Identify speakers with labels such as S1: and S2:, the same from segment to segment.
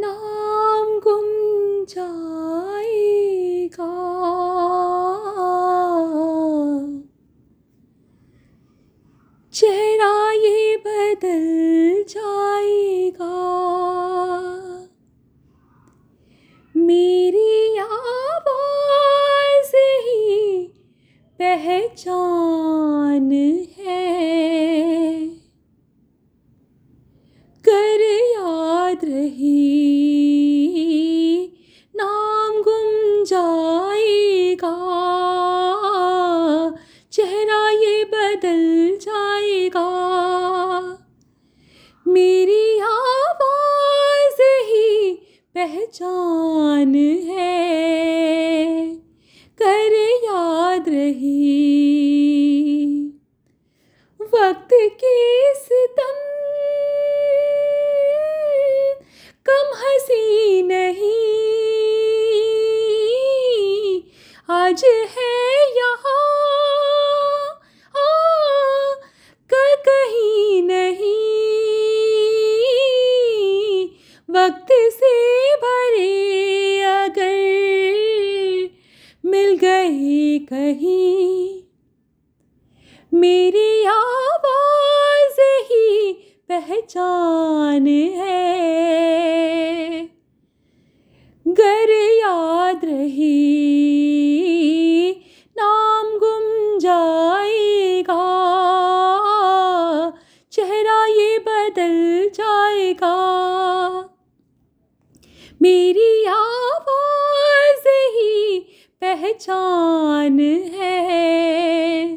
S1: नाम गुम जाएगा। चेहरा ये बदल जाएगा। मेरी आवाज़ ही पहचान है। कर याद रही जाएगा। चेहरा ये बदल जाएगा। मेरी आवाज़ ही पहचान है। कर याद रही। आज है यहाँ। आ, कल कहीं नहीं। वक्त से भरे अगर मिल गए कहीं। मेरी आवाज़ ही पहचान है। मेरी आवाज़ ही पहचान है।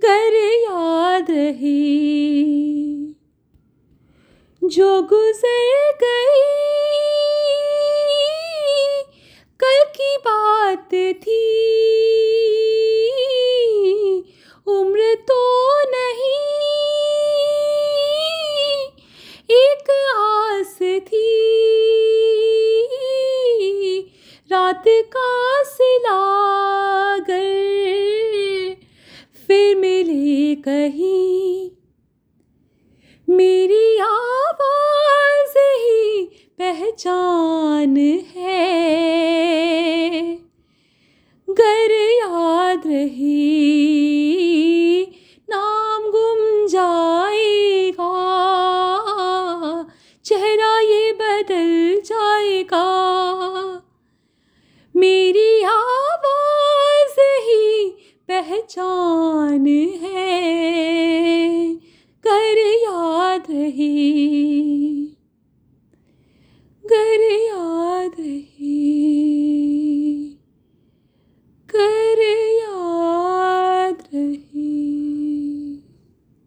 S1: कर याद रही जो गुजर गई कल की बात रात का सिलागर फिर मिले कहीं मेरी आवाज़ ही पहचान है। घर याद रही कौन है कर याद रही